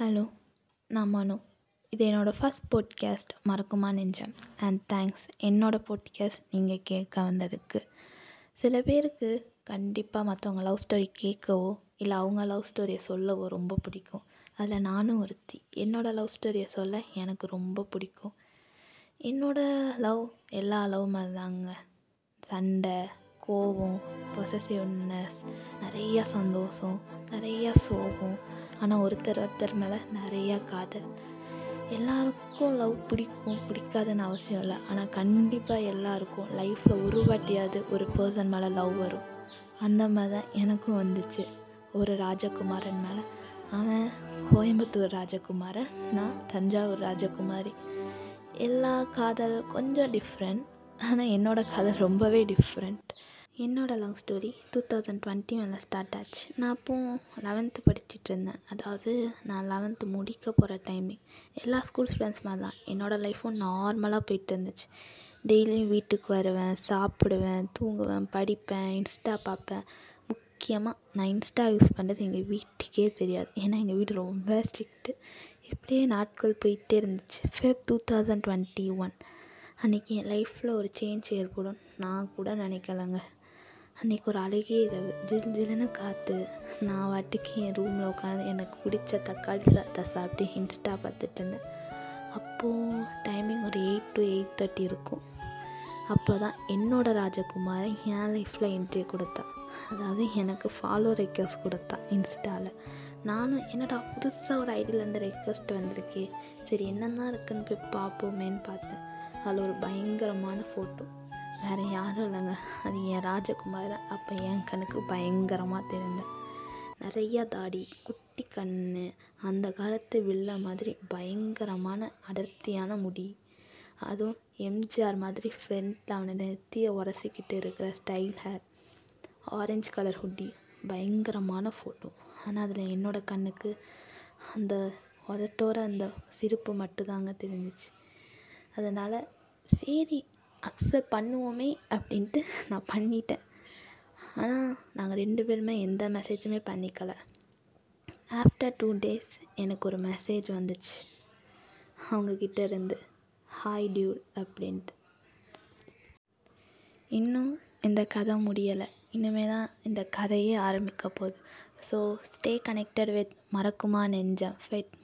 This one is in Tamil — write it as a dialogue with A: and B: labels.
A: ஹலோ நான் மனு. இது என்னோடய ஃபஸ்ட் போட்காஸ்ட் மறக்குமா நெஞ்சம்? அண்ட் தேங்க்ஸ் என்னோடய போட்காஸ்ட் நீங்கள் கேட்க வந்ததுக்கு. சில பேருக்கு கண்டிப்பாக மற்றவங்க லவ் ஸ்டோரி கேட்கவோ இல்லை அவங்க லவ் ஸ்டோரியை சொல்லவோ ரொம்ப பிடிக்கும். அதில் நானும் ஒருத்தி. என்னோடய லவ் ஸ்டோரியை சொல்ல எனக்கு ரொம்ப பிடிக்கும். என்னோடய லவ் எல்லா லவ் மாதிரி தாங்க சண்டை கோபம் பொசசிவ்னஸ் நிறையா சந்தோஷம் நிறையா சோகம். ஆனால் ஒருத்தர் ஒருத்தர் மேலே நிறையா காதல். எல்லாருக்கும் லவ் பிடிக்கும் பிடிக்காதுன்னு அவசியம் இல்லை. ஆனால் கண்டிப்பாக எல்லாருக்கும் லைஃப்பில் ஒரு வாட்டியாவது ஒரு பர்சன் மேலே லவ் வரும். அந்த மாதிரி தான் எனக்கும் வந்துச்சு. ஒரு ராஜகுமாரன் மேலே. அவன் கோயம்புத்தூர் ராஜகுமாரன் நான் தஞ்சாவூர் ராஜகுமாரி. எல்லா காதல் கொஞ்சம் டிஃப்ரெண்ட் ஆனால் என்னோடய காதல் ரொம்பவே டிஃப்ரெண்ட் என்னோடய love story two thousand twenty ஒனில் ஸ்டார்ட் ஆச்சு. நான் அப்போது லெவன்த்து படிச்சுட்டு இருந்தேன். அதாவது நான் லெவன்த்து முடிக்க போகிற டைமிங் எல்லா ஸ்கூல் ஃப்ரெண்ட்ஸ் மாதிரி தான் என்னோடய லைஃப்பும் நார்மலாக போயிட்டு இருந்துச்சு. டெய்லியும் வீட்டுக்கு வருவேன் சாப்பிடுவேன் தூங்குவேன் படிப்பேன் இன்ஸ்டா பார்ப்பேன். முக்கியமாக நான் இன்ஸ்டா யூஸ் பண்ணுறது எங்கள் வீட்டுக்கே தெரியாது. ஏன்னா எங்கள் வீடு ரொம்ப ஸ்ட்ரிக்ட்டு இப்படியே நாட்கள் போயிட்டே இருந்துச்சு. Feb two thousand twenty one அன்றைக்கி என் லைஃப்பில் ஒரு சேஞ்ச் ஏற்படும். நான் கூட நினைக்கலங்க. அன்றைக்கி ஒரு அழகிய இரவு ஜில் காற்று நான் வாட்டுக்கு என் ரூமில் உட்காந்து எனக்கு பிடிச்ச தக்காளி சாதத்தை சாப்பிட்டு இன்ஸ்டா பார்த்துட்டு இருந்தேன். அப்போது டைமிங் ஒரு எயிட் டு எயிட் தேர்ட்டி இருக்கும். அப்போ தான் என்னோடய ராஜகுமாரன் என் லைஃப்பில் என்ட்ரி கொடுத்தா. அதாவது எனக்கு ஃபாலோ ரெக்வஸ்ட் கொடுத்தா இன்ஸ்டாவில் நானும் என்னடா புதுசாக ஒரு ஐடியிலேருந்து ரெக்வஸ்ட் வந்திருக்கே. சரி என்னென்ன இருக்குன்னு போய் பார்ப்போமேன்னு பார்த்தேன். அதில் ஒரு பயங்கரமான ஃபோட்டோ வேறு யாரும் இல்லைங்க. அது என் ராஜகுமார் அப்போ என் கணக்கு பயங்கரமாக தெரிந்தேன் நிறையா தாடி குட்டி கண் அந்த காலத்து வில்ல மாதிரி பயங்கரமான அடர்த்தியான முடி. அதுவும் எம்ஜிஆர் மாதிரி ஃப்ரெண்டில் அவனை நெத்தியை உரசிக்கிட்டு இருக்கிற style hair orange colour hoodie பயங்கரமான ஃபோட்டோ ஆனால் அதில் என்னோடய கண்ணுக்கு அந்த உதட்டோர அந்த சிரிப்பு மட்டும்தாங்க தெரிஞ்சிச்சு. அதனால் சரி அக்செப்ட் பண்ணுவோமே அப்படின்ட்டு நான் பண்ணிட்டேன். ஆனால் நாங்கள் ரெண்டு பேருமே எந்த மெசேஜுமே பண்ணிக்கல. ஆஃப்டர் டூ டேஸ் எனக்கு ஒரு மெசேஜ் வந்துச்சு. அவங்கக்கிட்ட இருந்து ஹாய் டியூட் அப்படின்ட்டு. இன்னும் இந்த கதை முடியலை. இனிமே தான் இந்த கதையே ஆரம்பிக்க போகுது. So stay connected with Marakkuma Nenjam fed